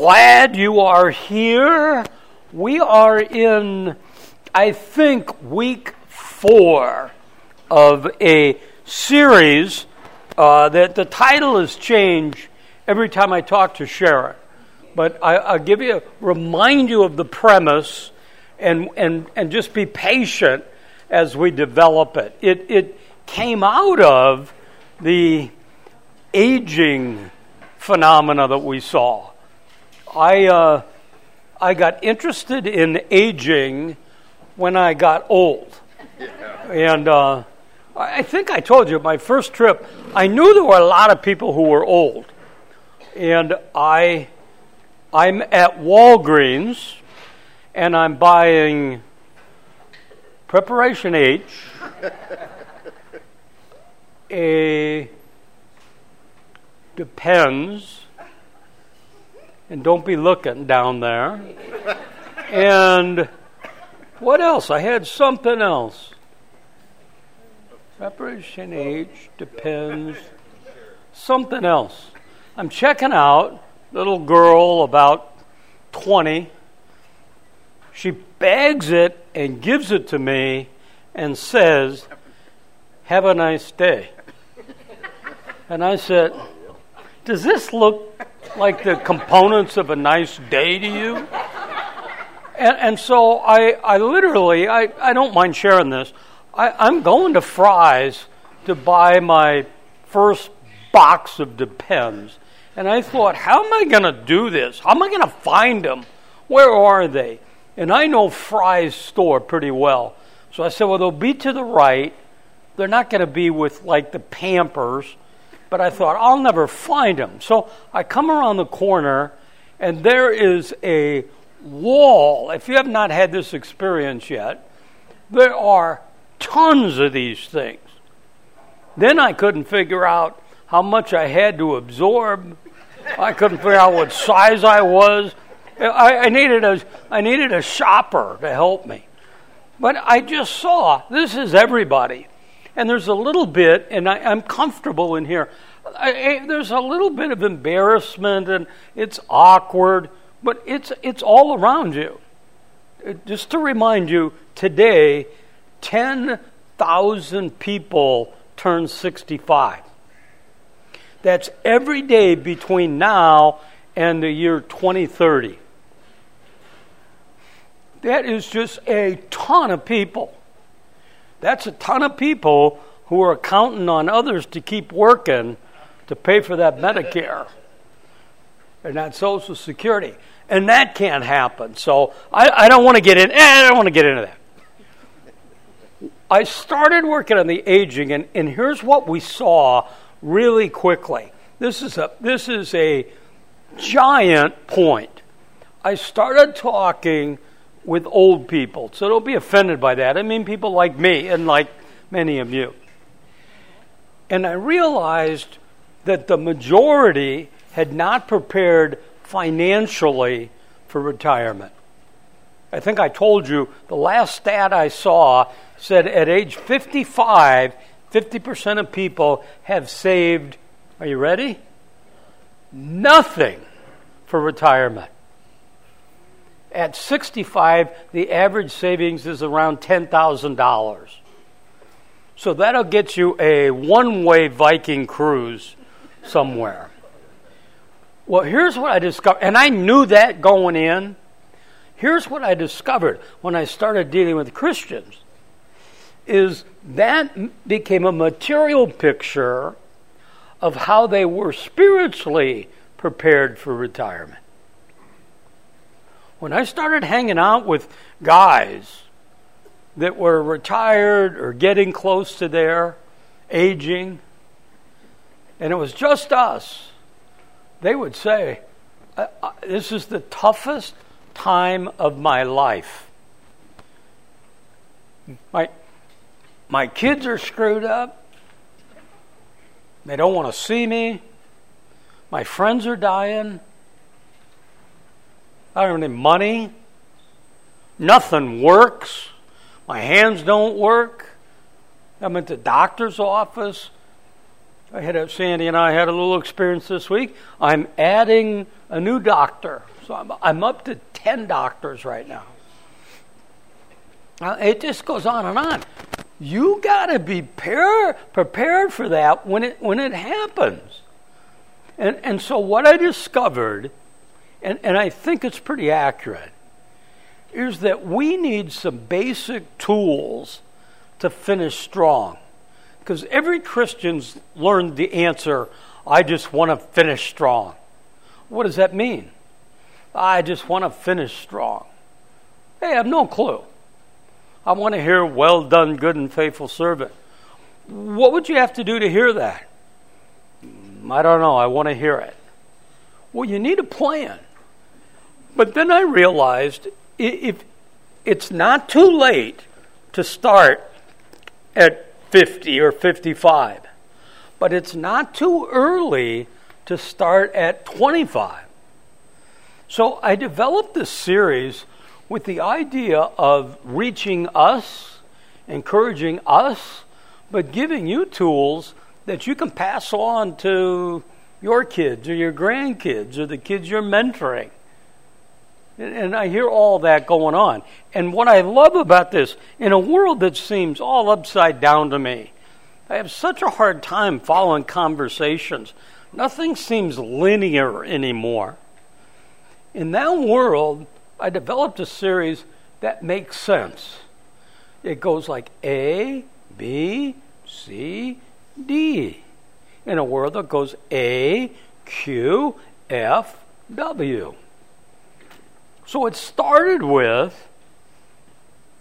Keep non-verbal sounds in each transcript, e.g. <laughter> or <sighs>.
glad you are here. We are in, I think, week four of a series uh, that the title has changed every time I talk to Sharon. But I, will give you, remind you of the premise and, and, and just be patient as we develop it. It, it came out of the aging phenomena that we saw. I, uh, I got interested in aging when I got old. And uh, I think I told you my first trip, I knew there were a lot of people who were old. And I, I'm at Walgreens and I'm buying Preparation H, <laughs> a depends, and don't be looking down there. and what else? I had something else. Preparation H depends. Something else. I'm checking out little girl about 20 she bags it and gives it to me and says, Have a nice day. And I said, Does this look like the components of a nice day to you? And, and so I, I literally, I, I don't mind sharing this. I, I'm going to Fry's to buy my first box of Depends. And I thought, how am I going to do this? How am I going to find them? Where are they? And I know Fry's store pretty well. So I said, well, they'll be to the right. They're not going to be with like the Pampers. But I thought, I'll never find them. So I come around the corner, and there is a wall. If you have not had this experience yet, there are tons of these things. Then I couldn't figure out how much I had to absorb. I couldn't figure out what size I was. I, I, needed a, I needed a shopper to help me. But I just saw this is everybody. And there's a little bit, and I, am comfortable in here. I, there's a little bit of embarrassment, and it's awkward, but it's, it's all around you. Uh, just to remind you, today, 10,000 people turn 65. That's every day between now and the year 2030. That is just a ton of people. That's a ton of people who are counting on others to keep working to pay for that Medicare and that Social Security. And that can't happen. So I, I don't want to get in. Eh, I don't want to get into that. I started working on the aging, and, and here's what we saw really quickly. This is a this is a giant point. I started talking with old people. So don't be offended by that. I mean people like me and like many of you. And I realized that the majority had not prepared financially for retirement. I think I told you the last stat I saw said at age 55, 50% of people have saved, are you ready? Nothing for retirement. At 65, the average savings is around $10,000. So that'll get you a one way Viking cruise somewhere. Well, here's what I discovered, and I knew that going in. Here's what I discovered when I started dealing with Christians is that became a material picture of how they were spiritually prepared for retirement. When I started hanging out with guys that were retired or getting close to their aging, and it was just us, they would say, This is the toughest time of my life. My, my kids are screwed up. They don't want to see me. My friends are dying. I don't have any money. Nothing works. My hands don't work. I'm at the doctor's office. I had a, Sandy and I had a little experience this week. I'm adding a new doctor. So I'm, I'm up to 10 doctors right now. Uh, it just goes on and on. You got to be par- prepared for that when it, when it happens. And, and so, what I discovered, and, and I think it's pretty accurate, is that we need some basic tools to finish strong. Because every Christian's learned the answer, I just want to finish strong. What does that mean? I just want to finish strong. Hey, I have no clue. I want to hear, well done, good and faithful servant. What would you have to do to hear that? Mm, I don't know. I want to hear it. Well, you need a plan. But then I realized if it's not too late to start at 50 or 55, but it's not too early to start at 25. So I developed this series with the idea of reaching us, encouraging us, but giving you tools that you can pass on to your kids or your grandkids or the kids you're mentoring. And I hear all that going on. And what I love about this, in a world that seems all upside down to me, I have such a hard time following conversations. Nothing seems linear anymore. In that world, I developed a series that makes sense. It goes like A, B, C, D. In a world that goes A, Q, F, W. So it started with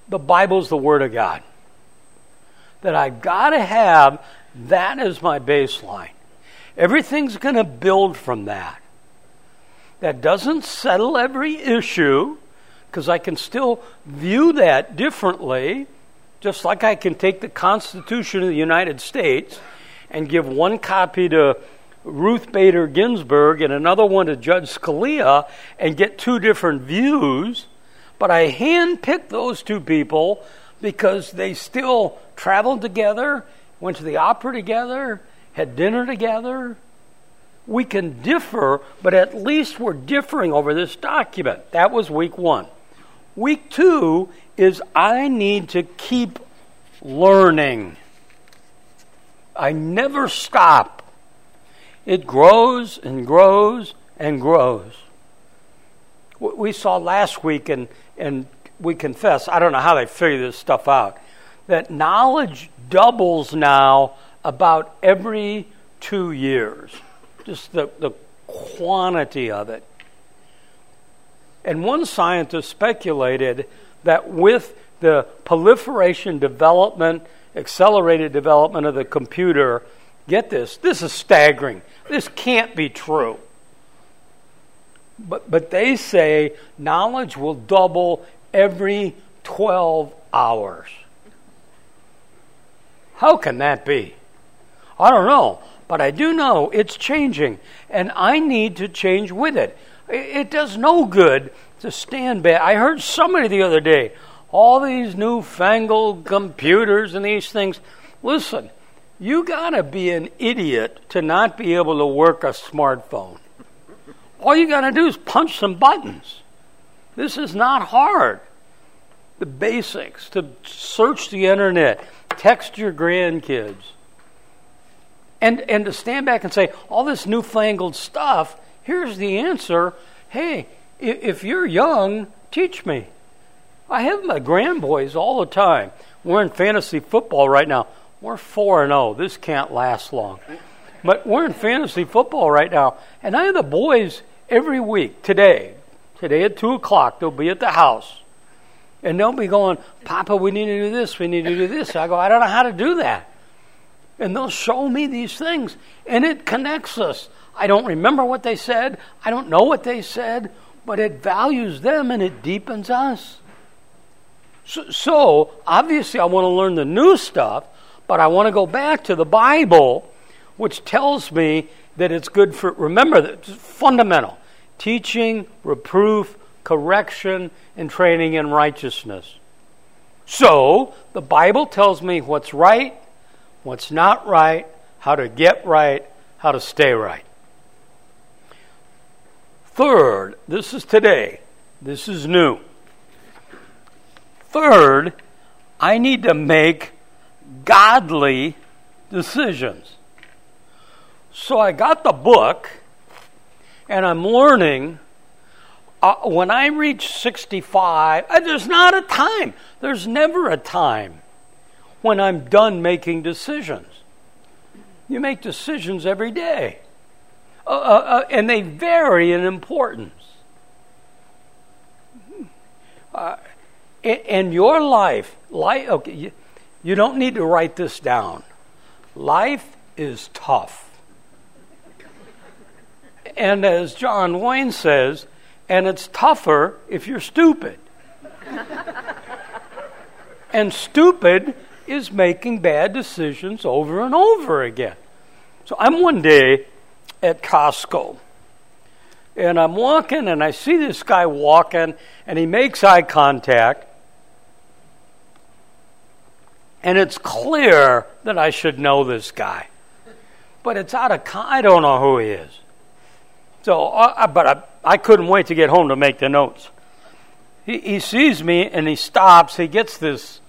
the Bible's the Word of God. That I got to have that as my baseline. Everything's going to build from that. That doesn't settle every issue because I can still view that differently, just like I can take the Constitution of the United States and give one copy to Ruth Bader Ginsburg and another one to Judge Scalia and get two different views. But I handpicked those two people because they still traveled together, went to the opera together, had dinner together, we can differ, but at least we're differing over this document. That was week one. Week two is I need to keep learning. I never stop. It grows and grows and grows. We saw last week, and, and we confess, I don't know how they figure this stuff out, that knowledge doubles now about every two years just the, the quantity of it. And one scientist speculated that with the proliferation, development, accelerated development of the computer, get this, this is staggering. This can't be true. But, but they say knowledge will double every 12 hours. How can that be? I don't know. But I do know it's changing, and I need to change with it. It does no good to stand back. I heard somebody the other day, all these newfangled computers and these things. Listen, you got to be an idiot to not be able to work a smartphone. All you got to do is punch some buttons. This is not hard. The basics to search the internet, text your grandkids and, and to stand back and say, all this newfangled stuff, here's the answer. Hey, if you're young, teach me. I have my grandboys all the time. We're in fantasy football right now. We're 4 and 0. This can't last long. But we're in fantasy football right now. And I have the boys every week, today, today at 2 o'clock, they'll be at the house. And they'll be going, Papa, we need to do this, we need to do this. I go, I don't know how to do that and they'll show me these things, and it connects us. I don't remember what they said, I don't know what they said, but it values them and it deepens us. So, so obviously, I want to learn the new stuff, but I want to go back to the Bible, which tells me that it's good for, remember, it's fundamental teaching, reproof, correction, and training in righteousness. So, the Bible tells me what's right what's not right, how to get right, how to stay right. Third, this is today, this is new. Third, I need to make godly decisions. So I got the book, and I'm learning. Uh, when I reach 65, uh, there's not a time. There's never a time when I'm done making decisions. You make decisions every day, uh, uh, uh and they vary in importance. Uh, in, in, your life, life okay, you, don't need to write this down. Life is tough. And as John Wayne says, and it's tougher if you're stupid. and stupid is making bad decisions over and over again. So I'm one day at Costco. And I'm walking, and I see this guy walking, and he makes eye contact. And it's clear that I should know this guy. But it's out of, con- I don't know who he is. So, uh, but I, I couldn't wait to get home to make the notes. He, he sees me and he stops. He gets this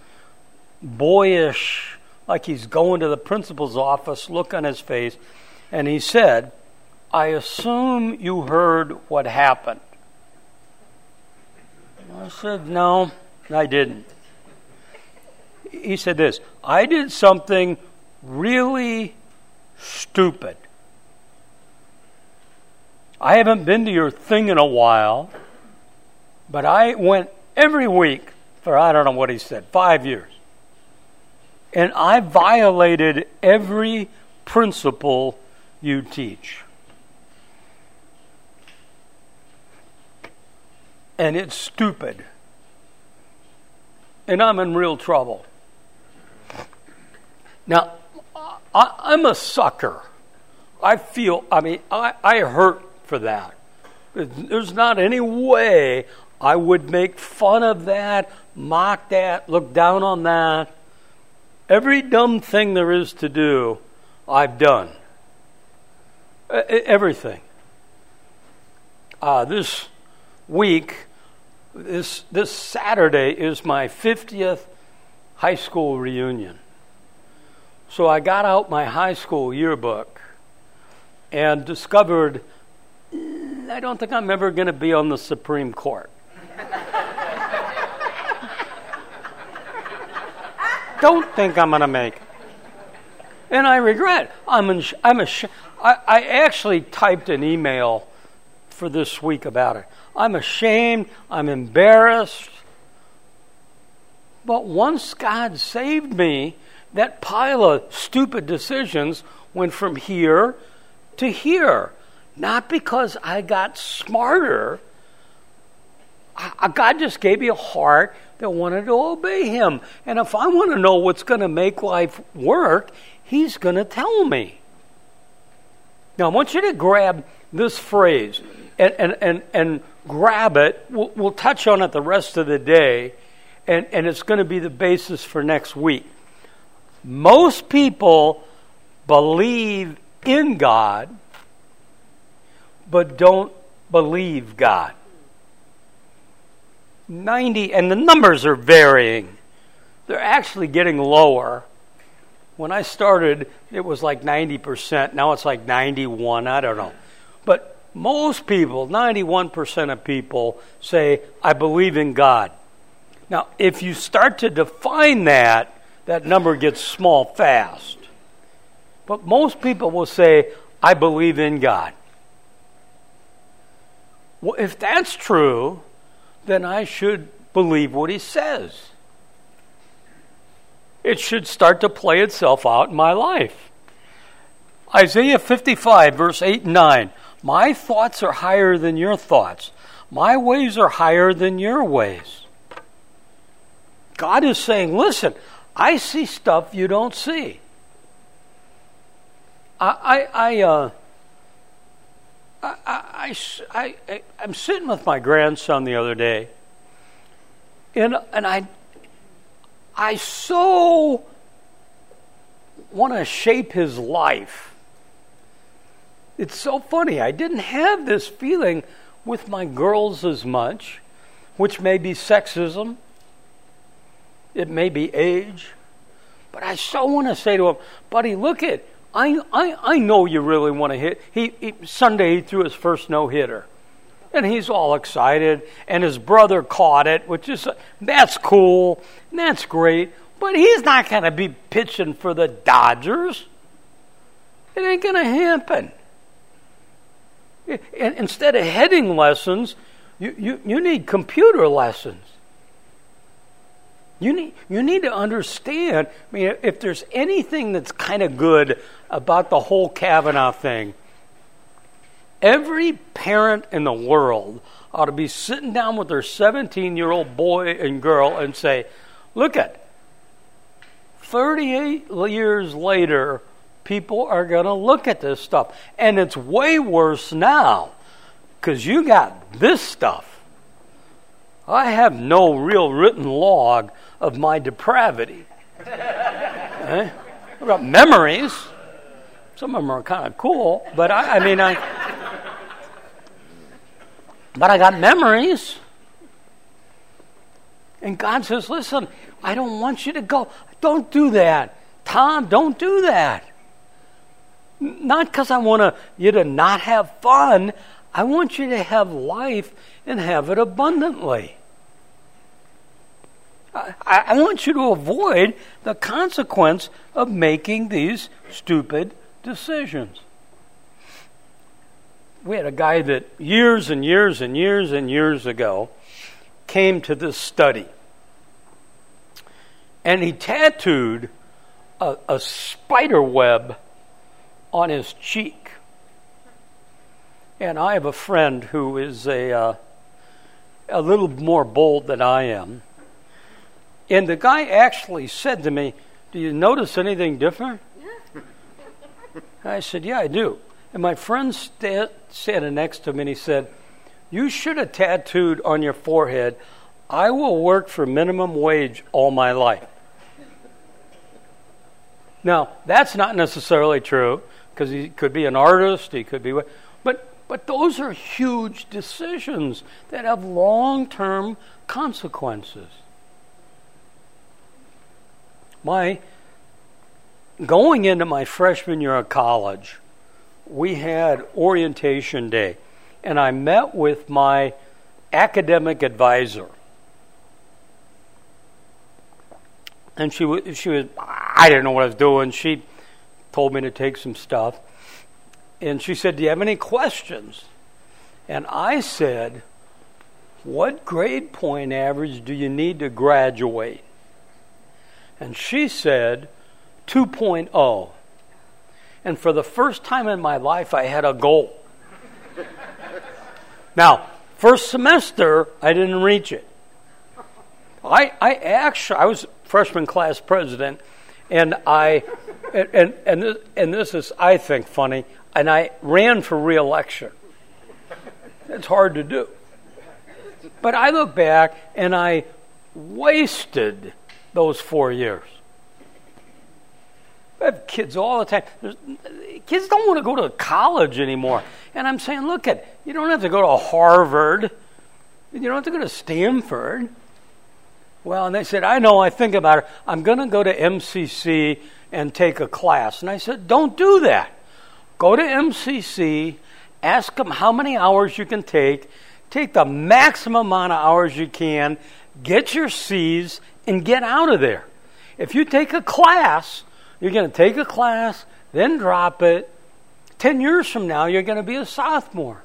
boyish, like he's going to the principal's office, look on his face. And he said, I assume you heard what happened. I said, No, I didn't. He said this I did something really stupid. I haven't been to your thing in a while, but I went every week for, I don't know what he said, five years. And I violated every principle you teach. And it's stupid. And I'm in real trouble. Now, I, am a sucker. I feel, I mean, I, I hurt for that. There's not any way I would make fun of that, mock that, look down on that. Every dumb thing there is to do, I've done. Everything. Uh, this week, this, this Saturday is my 50th high school reunion. So I got out my high school yearbook and discovered mm, I don't think I'm ever going to be on the Supreme Court. <laughs> don't think I'm going to make. And I regret. I'm, in, I'm a, I, I actually typed an email for this week about it. I'm ashamed. I'm embarrassed. But once God saved me, that pile of stupid decisions went from here to here. Not because I got smarter. I, God just gave me a heart that wanted to obey Him. And if I want to know what's going to make life work, He's going to tell me. Now, I want you to grab this phrase and, and, and, and grab it. We'll, we'll touch on it the rest of the day, and, and it's going to be the basis for next week. Most people believe in God but don't believe God. 90, and the numbers are varying. They're actually getting lower. When I started, it was like 90%. Now it's like 91. I don't know. But most people, 91% of people, say, I believe in God. Now, if you start to define that, that number gets small fast. But most people will say, I believe in God. Well, if that's true, then I should believe what he says. It should start to play itself out in my life. Isaiah 55, verse 8 and 9. My thoughts are higher than your thoughts. My ways are higher than your ways. God is saying, listen, I see stuff you don't see. I, I, I uh, I, I, I, I'm sitting with my grandson the other day, and, and I, I so want to shape his life. It's so funny. I didn't have this feeling with my girls as much, which may be sexism, it may be age, but I so want to say to him, buddy, look it. I, I, I know you really want to hit. He, he Sunday he threw his first no hitter. And he's all excited, and his brother caught it, which is that's cool, that's great. But he's not going to be pitching for the Dodgers. It ain't going to happen. And instead of heading lessons, you, you, you need computer lessons. You need, you need to understand. I mean, if there's anything that's kind of good about the whole Kavanaugh thing, every parent in the world ought to be sitting down with their 17 year old boy and girl and say, Look at 38 years later, people are going to look at this stuff. And it's way worse now because you got this stuff. I have no real written log of my depravity. <laughs> eh? I've got memories. Some of them are kind of cool, but I, I mean, I. But I got memories. And God says, listen, I don't want you to go. Don't do that. Tom, don't do that. Not because I want you to not have fun. I want you to have life and have it abundantly. I, I want you to avoid the consequence of making these stupid decisions. We had a guy that years and years and years and years ago came to this study. And he tattooed a, a spider web on his cheek. And I have a friend who is a, uh, a little more bold than I am. And the guy actually said to me, Do you notice anything different? I said, Yeah, I do. And my friend st- standing next to me, and he said, You should have tattooed on your forehead, I will work for minimum wage all my life. Now, that's not necessarily true because he could be an artist, he could be, but, but those are huge decisions that have long term consequences my going into my freshman year of college, we had orientation day, and I met with my academic advisor. And she was, she was, I didn't know what I was doing. She told me to take some stuff. And she said, Do you have any questions? And I said, What grade point average do you need to graduate? And she said 2.0. And for the first time in my life, I had a goal. now, first semester, I didn't reach it. I, I actually, I was freshman class president, and I, and, and, and, this, and this is, I think, funny, and I ran for reelection. It's hard to do. But I look back and I wasted those four years. I have kids all the time. There's, kids don't want to go to college anymore. And I'm saying, look at you don't have to go to Harvard. You don't have to go to Stanford. Well, and they said, I know, I think about it. I'm going to go to MCC and take a class. And I said, don't do that. Go to MCC, ask them how many hours you can take, take the maximum amount of hours you can, get your C's, and get out of there. If you take a class, you're going to take a class, then drop it. 10 years from now, you're going to be a sophomore.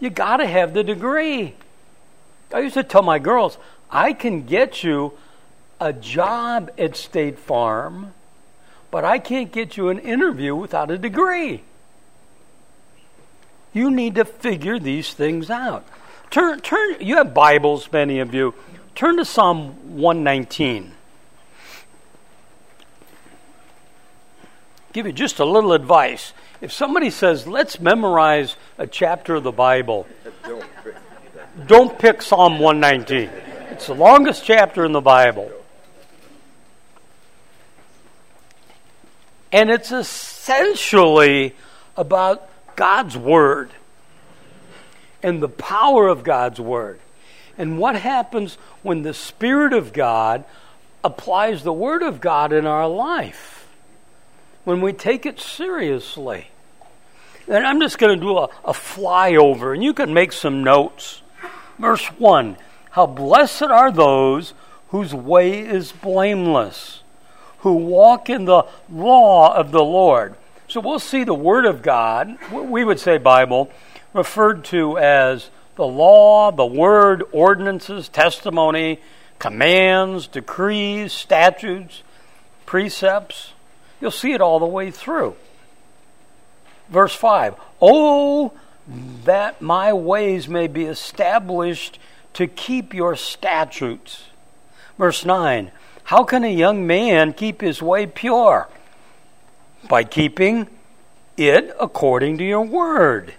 You got to have the degree. I used to tell my girls, I can get you a job at State Farm, but I can't get you an interview without a degree. You need to figure these things out. Turn, turn. You have Bibles, many of you. Turn to Psalm 119. Give you just a little advice. If somebody says, let's memorize a chapter of the Bible, don't pick Psalm 119. It's the longest chapter in the Bible. And it's essentially about God's Word and the power of God's Word. And what happens when the Spirit of God applies the Word of God in our life? When we take it seriously. And I'm just going to do a, a flyover, and you can make some notes. Verse 1 How blessed are those whose way is blameless, who walk in the law of the Lord. So we'll see the Word of God, we would say Bible, referred to as the law, the Word, ordinances, testimony, commands, decrees, statutes, precepts. You'll see it all the way through. Verse 5 Oh, that my ways may be established to keep your statutes. Verse 9 How can a young man keep his way pure? By keeping it according to your word.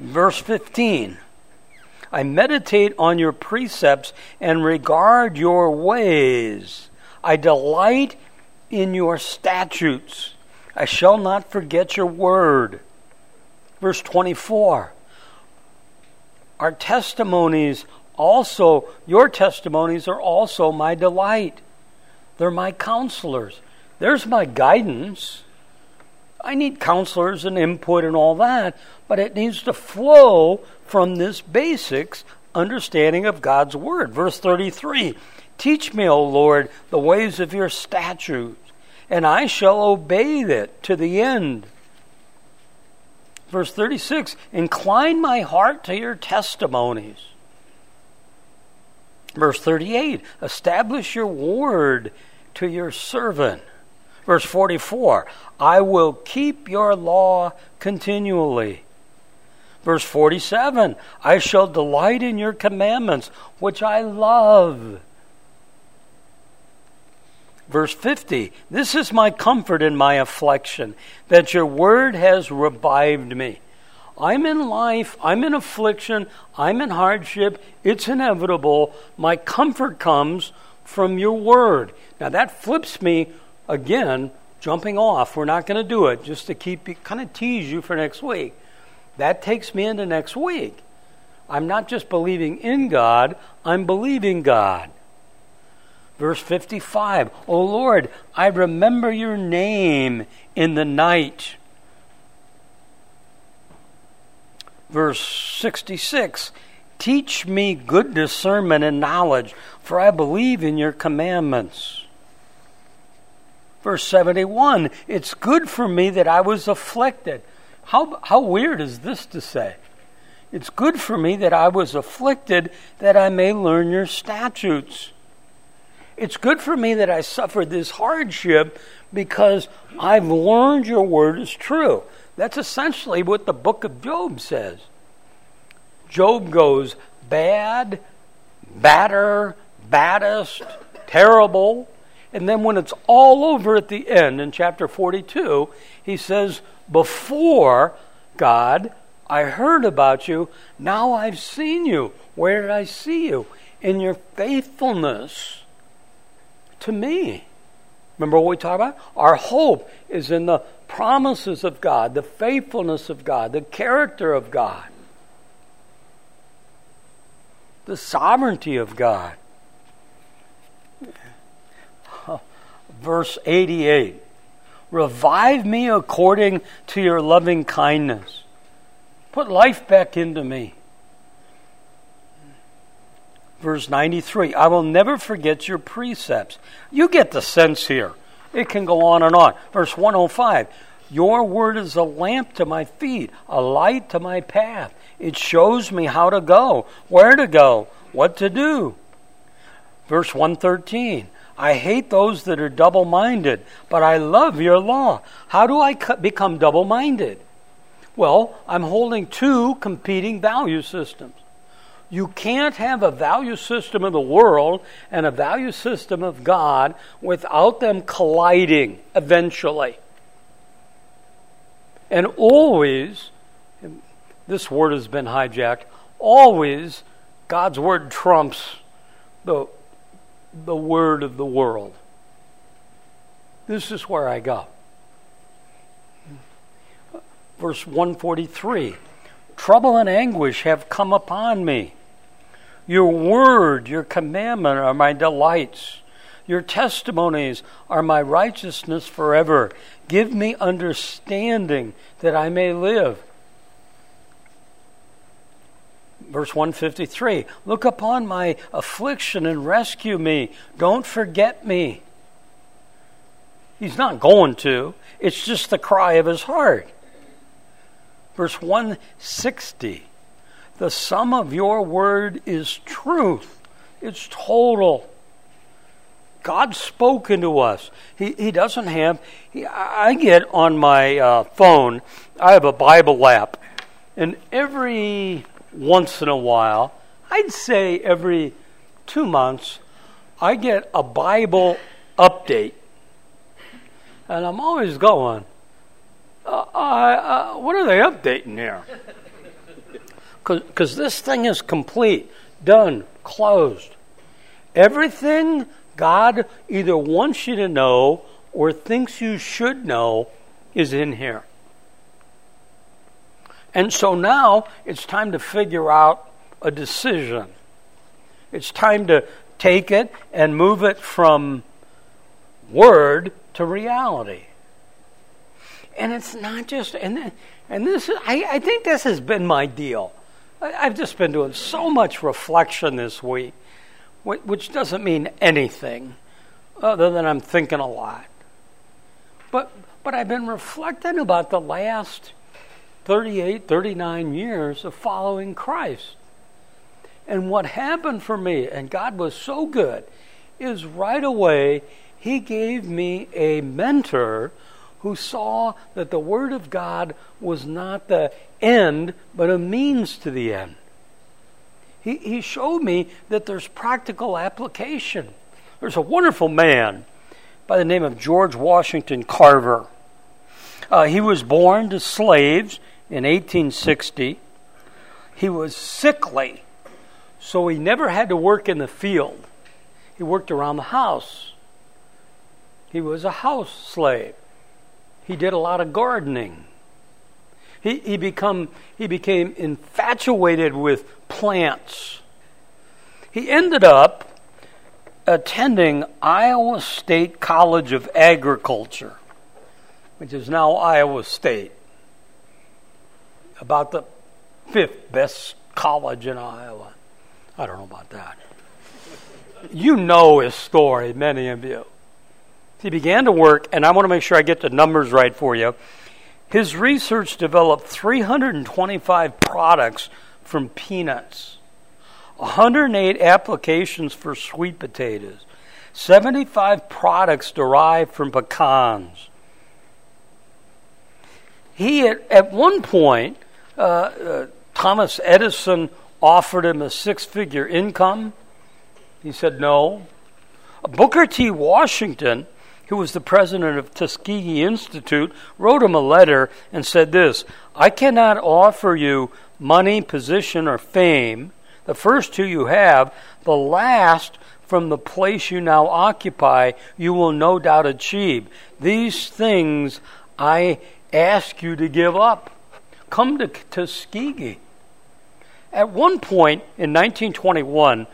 Verse 15 I meditate on your precepts and regard your ways. I delight in your statutes. I shall not forget your word. Verse 24 Our testimonies also, your testimonies are also my delight. They're my counselors. There's my guidance. I need counselors and input and all that, but it needs to flow from this basics understanding of God's word. Verse 33 Teach me, O Lord, the ways of your statutes, and I shall obey it to the end. Verse 36 Incline my heart to your testimonies. Verse 38 Establish your word to your servant. Verse 44 I will keep your law continually. Verse 47 I shall delight in your commandments, which I love. Verse 50 This is my comfort in my affliction, that your word has revived me. I'm in life, I'm in affliction, I'm in hardship, it's inevitable. My comfort comes from your word. Now that flips me again, jumping off. We're not going to do it just to keep you, kind of tease you for next week. That takes me into next week. I'm not just believing in God, I'm believing God. Verse 55 O Lord, I remember your name in the night. Verse 66 Teach me good discernment and knowledge, for I believe in your commandments. Verse 71 It's good for me that I was afflicted. How, how weird is this to say? It's good for me that I was afflicted, that I may learn your statutes. It's good for me that I suffered this hardship because I've learned your word is true. That's essentially what the book of Job says. Job goes bad, badder, baddest, terrible. And then when it's all over at the end in chapter 42, he says, Before God, I heard about you. Now I've seen you. Where did I see you? In your faithfulness to me. Remember what we talked about? Our hope is in the promises of God, the faithfulness of God, the character of God, the sovereignty of God. Verse 88 Revive me according to your loving kindness. Put life back into me verse 93 I will never forget your precepts. You get the sense here. It can go on and on. Verse 105 Your word is a lamp to my feet, a light to my path. It shows me how to go, where to go, what to do. Verse 113 I hate those that are double minded, but I love your law. How do I become double minded? Well, I'm holding two competing value systems. You can't have a value system of the world and a value system of God without them colliding eventually. And always, this word has been hijacked, always God's word trumps the, the word of the world. this is where I go. Verse 143 Trouble and anguish have come upon me. Your word, your commandment are my delights. Your testimonies are my righteousness forever. Give me understanding that I may live. Verse 153 Look upon my affliction and rescue me. Don't forget me. He's not going to, it's just the cry of his heart. Verse 160 The sum of your word is truth, it's total. God's spoken to us. He, he doesn't have, he, I get on my uh, phone, I have a Bible app, and every once in a while, I'd say every two months, I get a Bible update. And I'm always going, uh, uh, what are they updating here? <laughs> Because this thing is complete, done, closed. Everything God either wants you to know or thinks you should know is in here. And so now it's time to figure out a decision. It's time to take it and move it from word to reality. And it's not just, and, and this, I, I think this has been my deal. I, I've just been doing so much reflection this week, which doesn't mean anything other than I'm thinking a lot. But, but I've been reflecting about the last 38, 39 years of following Christ. And what happened for me, and God was so good, is right away He gave me a mentor who saw that the Word of God was not the end, but a means to the end. He, he showed me that there's practical application. There's a wonderful man by the name of George Washington Carver. Uh, he was born to slaves in 1860. He was sickly, so he never had to work in the field. He worked around the house. He was a house slave. He did a lot of gardening. He, he, become, he became infatuated with plants. He ended up attending Iowa State College of Agriculture, which is now Iowa State about the fifth best college in Iowa. I don't know about that. You know his story, many of you. He began to work, and I want to make sure I get the numbers right for you. His research developed 325 products from peanuts, 108 applications for sweet potatoes, 75 products derived from pecans. He, at, at one point, uh, uh, Thomas Edison offered him a six figure income. He said no. Booker T. Washington, who was the president of Tuskegee Institute, wrote him a letter and said this I cannot offer you money, position, or fame. The first two you have, the last from the place you now occupy, you will no doubt achieve. These things I ask you to give up come to Tuskegee. At one point in 1921,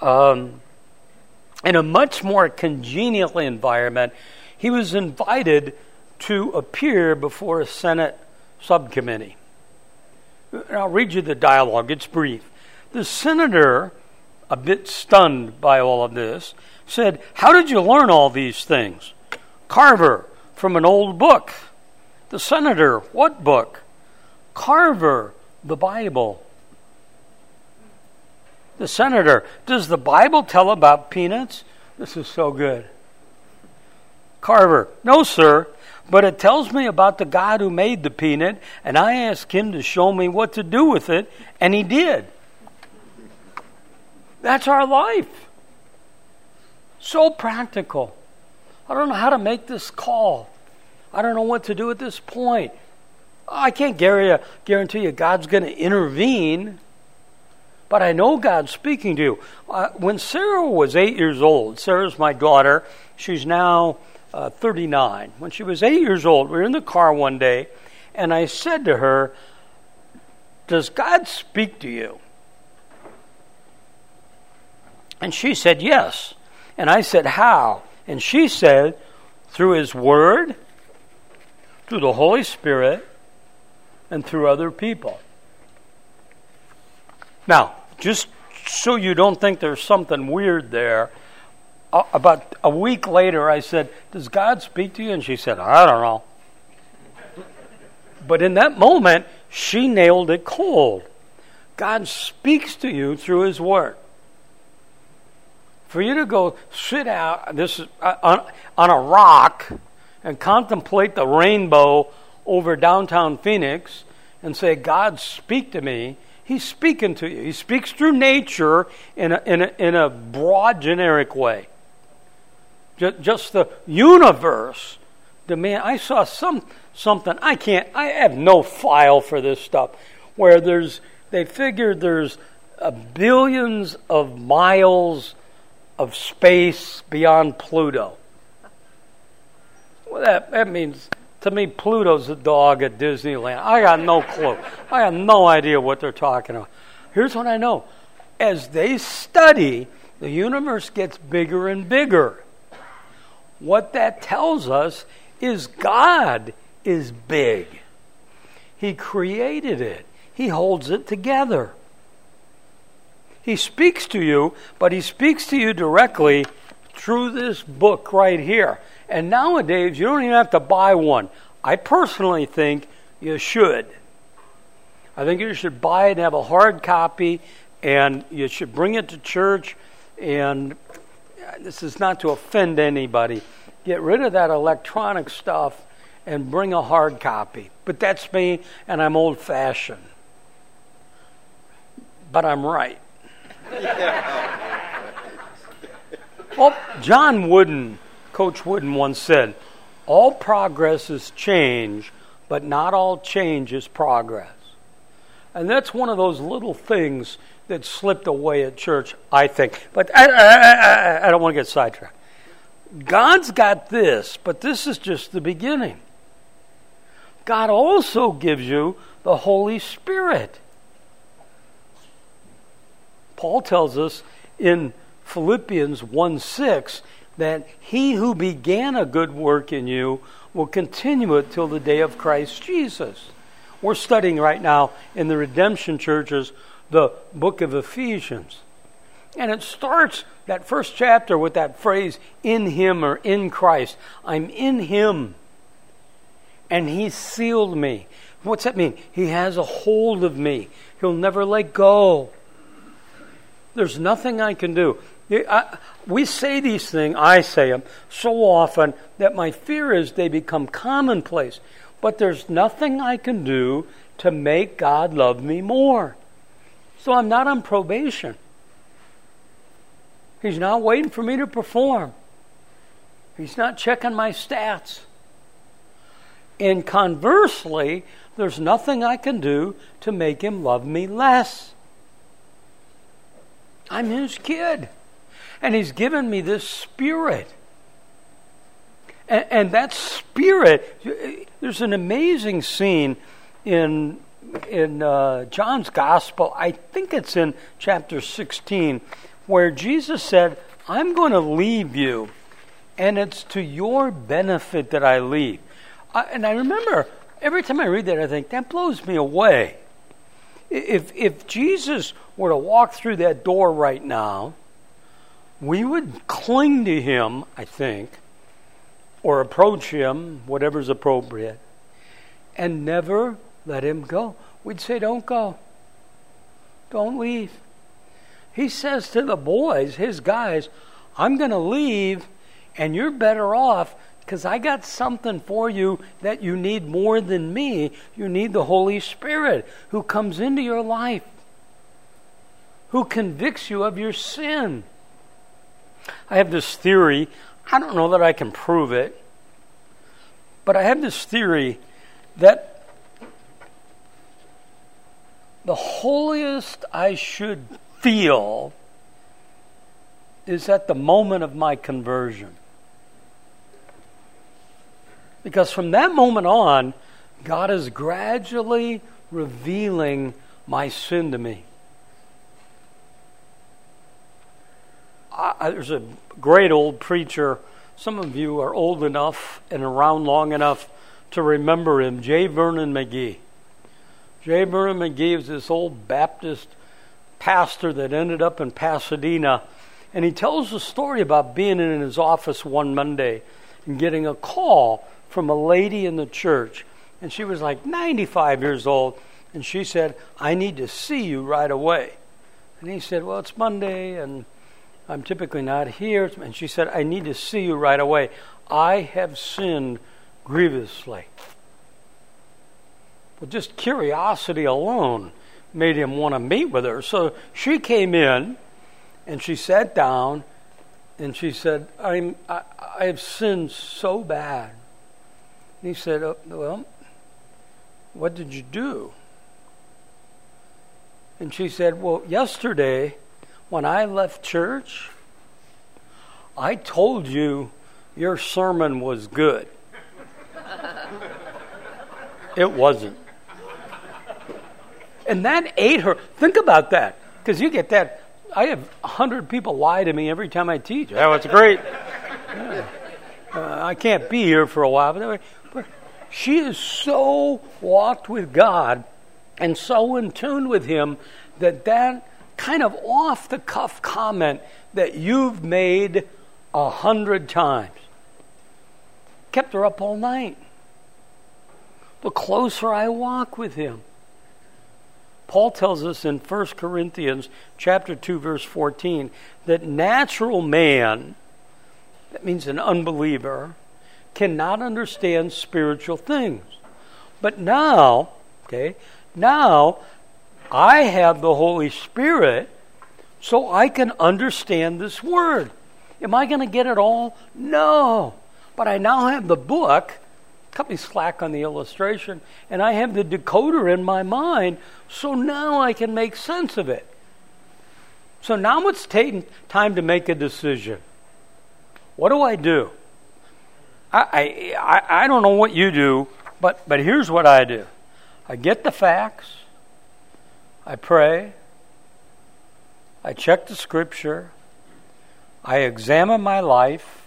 um, in a much more congenial environment, he was invited to appear before a Senate subcommittee. I'll read you the dialogue, it's brief. The senator, a bit stunned by all of this, said, How did you learn all these things? Carver, from an old book. The senator, what book? Carver, the Bible. The senator, does the Bible tell about peanuts? This is so good. Carver, no, sir, but it tells me about the God who made the peanut, and I asked him to show me what to do with it, and he did. That's our life. So practical. I don't know how to make this call. I don't know what to do at this point. I can't guarantee you God's going to intervene, but I know God's speaking to you. Uh, when Sarah was eight years old, Sarah's my daughter. She's now uh, 39. When she was eight years old, we were in the car one day, and I said to her, Does God speak to you? And she said, Yes. And I said, How? And she said, Through His Word, through the Holy Spirit, and through other people. Now, just so you don't think there's something weird there, about a week later, I said, Does God speak to you? And she said, I don't know. But in that moment, she nailed it cold. God speaks to you through His Word. For you to go sit out this uh, on, on a rock and contemplate the rainbow over downtown Phoenix and say, God, speak to me, He's speaking to you. He speaks through nature in a, in a, in a broad, generic way. Just, just the universe demand. I saw some something. I can't. I have no file for this stuff. Where there's, they figured there's billions of miles of space beyond Pluto. Well, that that means to me, Pluto's a dog at Disneyland. I got no clue. I have no idea what they're talking about. Here's what I know as they study, the universe gets bigger and bigger. What that tells us is God is big. He created it, He holds it together. He speaks to you, but He speaks to you directly through this book right here. And nowadays, you don't even have to buy one. I personally think you should. I think you should buy it and have a hard copy, and you should bring it to church. And uh, this is not to offend anybody. Get rid of that electronic stuff and bring a hard copy. But that's me, and I'm old fashioned. But I'm right. well, <laughs> oh, John Wooden Coach Wooden once said, All progress is change, but not all change is progress. And that's one of those little things that slipped away at church, I think. But I, I, I, I don't want to get sidetracked. God's got this, but this is just the beginning. God also gives you the Holy Spirit. Paul tells us in Philippians 1 6 that he who began a good work in you will continue it till the day of Christ Jesus. We're studying right now in the Redemption churches the book of Ephesians. And it starts that first chapter with that phrase, in him or in Christ. I'm in him. And he sealed me. What's that mean? He has a hold of me. He'll never let go. There's nothing I can do. We say these things, I say them, so often that my fear is they become commonplace. But there's nothing I can do to make God love me more. So I'm not on probation. He's not waiting for me to perform. He's not checking my stats. And conversely, there's nothing I can do to make him love me less. I'm his kid. And He's given me this spirit. And, and that spirit, there's an amazing scene in in uh, John's Gospel. I think it's in chapter 16, where Jesus said, "I'm going to leave you, and it's to your benefit that I leave." I, and I remember every time I read that, I think that blows me away. If if Jesus were to walk through that door right now we would cling to him, I think, or approach him, whatever's appropriate, and never let him go. We'd say, Don't go. Don't leave. He says to the boys, his guys, I'm going to leave, and you're better off because I got something for you that you need more than me. You need the Holy Spirit who comes into your life, who convicts you of your sin I have this theory. I don't know that I can prove it, but I have this theory that the holiest I should feel is at the moment of my conversion. Because from that moment on, God is gradually revealing my sin to me. I, there's a great old preacher. Some of you are old enough and around long enough to remember him, J. Vernon McGee. J. Vernon McGee was this old Baptist pastor that ended up in Pasadena. And he tells a story about being in his office one Monday and getting a call from a lady in the church. And she was like 95 years old. And she said, I need to see you right away. And he said, Well, it's Monday and I'm typically not here. And she said, I need to see you right away. I have sinned grievously. Well, just curiosity alone made him want to meet with her. So she came in and she sat down and she said, I'm, I, I have sinned so bad. And he said, oh, Well, what did you do? And she said, Well, yesterday when I left church, I told you your sermon was good. <laughs> it wasn't. And that ate her. Think about that, because you get that. I have 100 people lie to me every time I teach. Oh, it's great. Yeah. <laughs> Uh, I can't be here for a while. But, but she is so walked with God and so in tune with Him that that kind of off the cuff comment that you've made a hundred times kept her up all night. The closer I walk with Him. Paul tells us in 1 Corinthians chapter 2 verse 14 that natural man that means an unbeliever cannot understand spiritual things. But now, okay, now I have the Holy Spirit so I can understand this word. Am I going to get it all? No. But I now have the book cut me slack on the illustration, and I have the decoder in my mind, so now I can make sense of it. So now it's taking time to make a decision. What do I do? I, I, I don't know what you do, but, but here's what I do I get the facts, I pray, I check the scripture, I examine my life,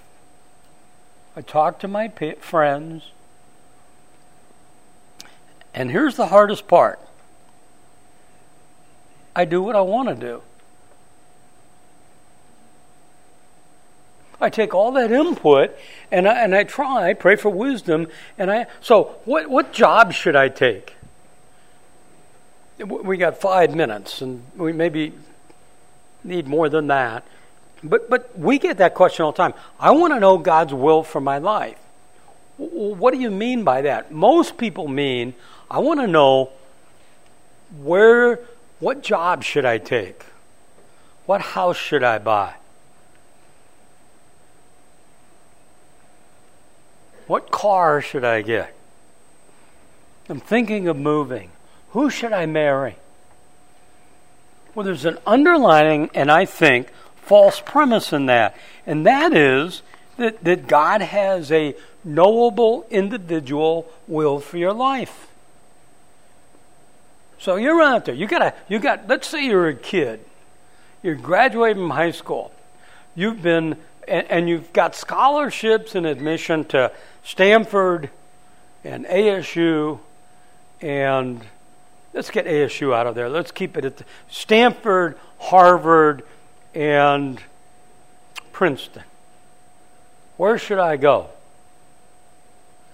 I talk to my friends, and here's the hardest part. I do what I want to do. I take all that input and I, and I try, I pray for wisdom, and I so what what job should I take? We got five minutes, and we maybe need more than that. But but we get that question all the time. I want to know God's will for my life. What do you mean by that? Most people mean I want to know where, what job should I take? What house should I buy? What car should I get? I'm thinking of moving. Who should I marry? Well, there's an underlining, and I think, false premise in that. And that is that, that God has a knowable individual will for your life. So you're out there. You got you got. Let's say you're a kid. You're graduating from high school. You've been and, and you've got scholarships and admission to Stanford and ASU and let's get ASU out of there. Let's keep it at the, Stanford, Harvard, and Princeton. Where should I go?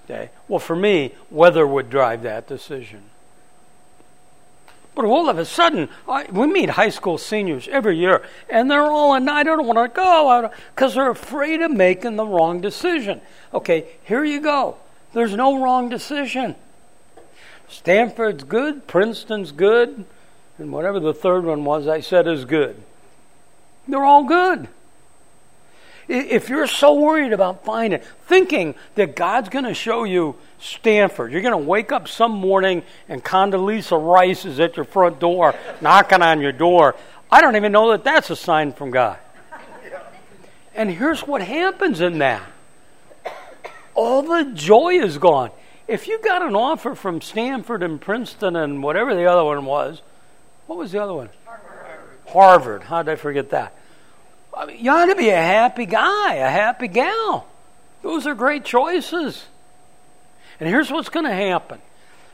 Okay. Well, for me, weather would drive that decision. But all of a sudden, I, we meet high school seniors every year, and they're all, and I don't want to go because they're afraid of making the wrong decision. Okay, here you go. There's no wrong decision. Stanford's good, Princeton's good, and whatever the third one was I said is good. They're all good. If you're so worried about finding, thinking that God's going to show you Stanford, you're going to wake up some morning and Condoleezza Rice is at your front door, <laughs> knocking on your door. I don't even know that that's a sign from God. And here's what happens in that all the joy is gone. If you got an offer from Stanford and Princeton and whatever the other one was, what was the other one? Harvard. Harvard. How did I forget that? I mean, you ought to be a happy guy, a happy gal. Those are great choices. And here's what's going to happen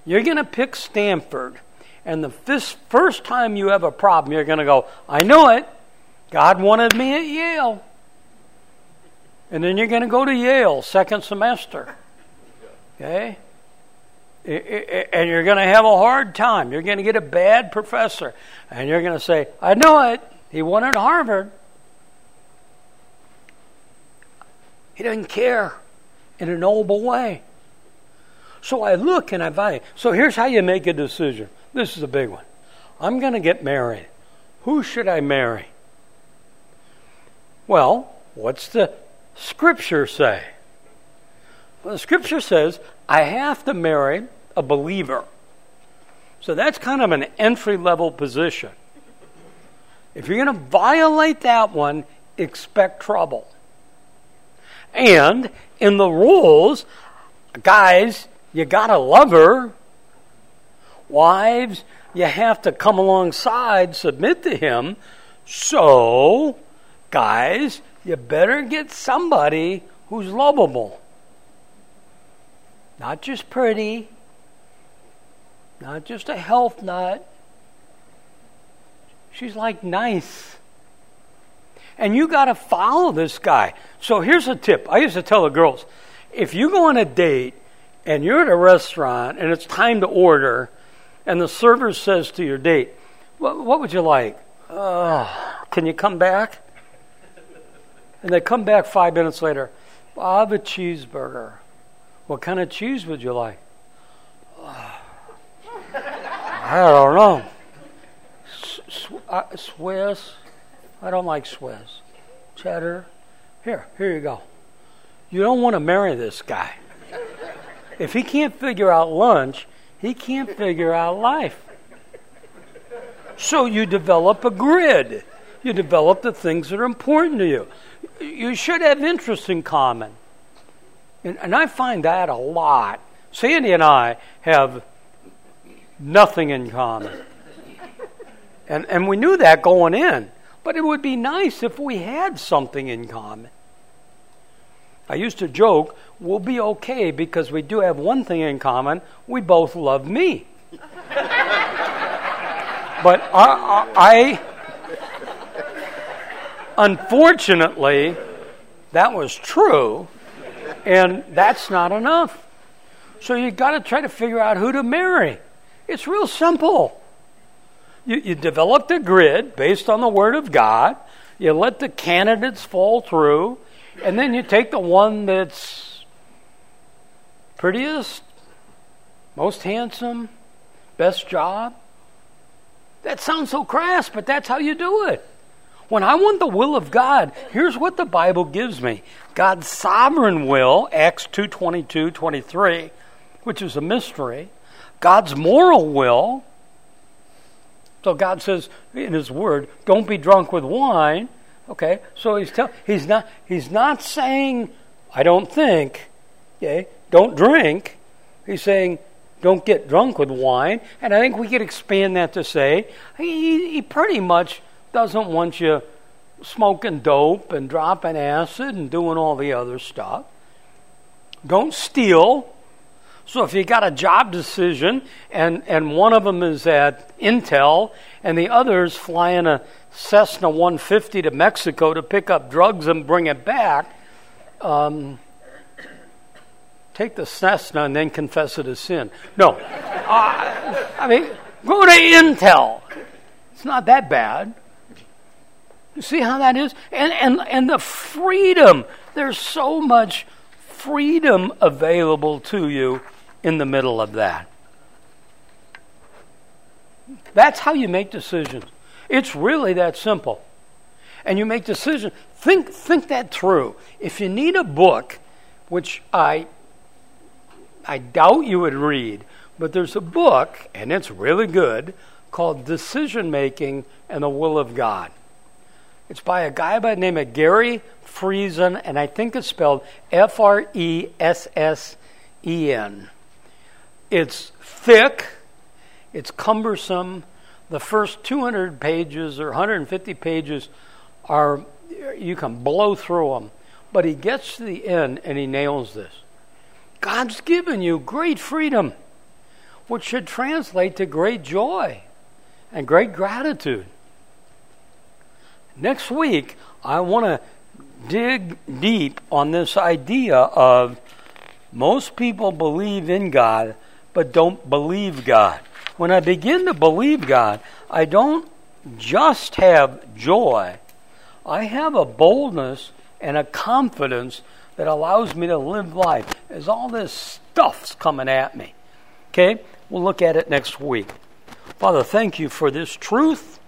you're going to pick Stanford, and the first time you have a problem, you're going to go, I knew it. God wanted me at Yale. And then you're going to go to Yale second semester. Okay? And you're going to have a hard time. You're going to get a bad professor. And you're going to say, I know it. He wanted Harvard. He doesn't care in a noble way. So I look and I value. So here's how you make a decision. This is a big one. I'm going to get married. Who should I marry? Well, what's the scripture say? Well, the scripture says I have to marry a believer. So that's kind of an entry level position. If you're going to violate that one, expect trouble. And in the rules, guys, you got to love her. Wives, you have to come alongside, submit to him. So, guys, you better get somebody who's lovable. Not just pretty, not just a health nut. She's like nice. And you got to follow this guy. So here's a tip. I used to tell the girls if you go on a date and you're at a restaurant and it's time to order, and the server says to your date, What, what would you like? Uh, can you come back? And they come back five minutes later. i have a cheeseburger. What kind of cheese would you like? <sighs> I don't know. Uh, Swiss. I don't like Swiss. Cheddar. Here, here you go. You don't want to marry this guy. If he can't figure out lunch, he can't figure out life. So you develop a grid. You develop the things that are important to you. You should have interests in common. And, and I find that a lot. Sandy and I have nothing in common. And, and we knew that going in. But it would be nice if we had something in common. I used to joke, we'll be okay because we do have one thing in common we both love me. <laughs> but I, I, unfortunately, that was true, and that's not enough. So you've got to try to figure out who to marry. It's real simple. You, you develop the grid based on the Word of God, you let the candidates fall through, and then you take the one that's prettiest, most handsome, best job. That sounds so crass, but that's how you do it. When I want the will of God, here's what the Bible gives me. God's sovereign will, Acts 2 22, 23, which is a mystery. God's moral will. So God says in His Word, don't be drunk with wine. Okay, so he's tell, he's not he's not saying I don't think, okay, don't drink. He's saying don't get drunk with wine, and I think we could expand that to say he, he pretty much doesn't want you smoking dope and dropping acid and doing all the other stuff. Don't steal. So if you got a job decision and, and one of them is at Intel and the other is flying a Cessna 150 to Mexico to pick up drugs and bring it back, um, take the Cessna and then confess it as sin. No. Uh, I mean, go to Intel. It's not that bad. You see how that is? And, and, and the freedom. There's so much freedom available to you in the middle of that. That's how you make decisions. It's really that simple. And you make decisions. Think, think that through. If you need a book, which I, I doubt you would read, but there's a book, and it's really good, called Decision Making and the Will of God. It's by a guy by the name of Gary Friesen, and I think it's spelled F R E S S E N. It's thick, it's cumbersome. The first 200 pages or 150 pages are, you can blow through them. But he gets to the end and he nails this. God's given you great freedom, which should translate to great joy and great gratitude. Next week, I want to dig deep on this idea of most people believe in God but don't believe God. When I begin to believe God, I don't just have joy, I have a boldness and a confidence that allows me to live life as all this stuff's coming at me. Okay? We'll look at it next week. Father, thank you for this truth.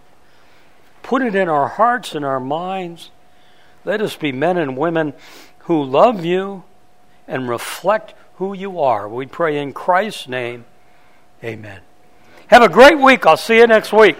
Put it in our hearts and our minds. Let us be men and women who love you and reflect who you are. We pray in Christ's name. Amen. Have a great week. I'll see you next week.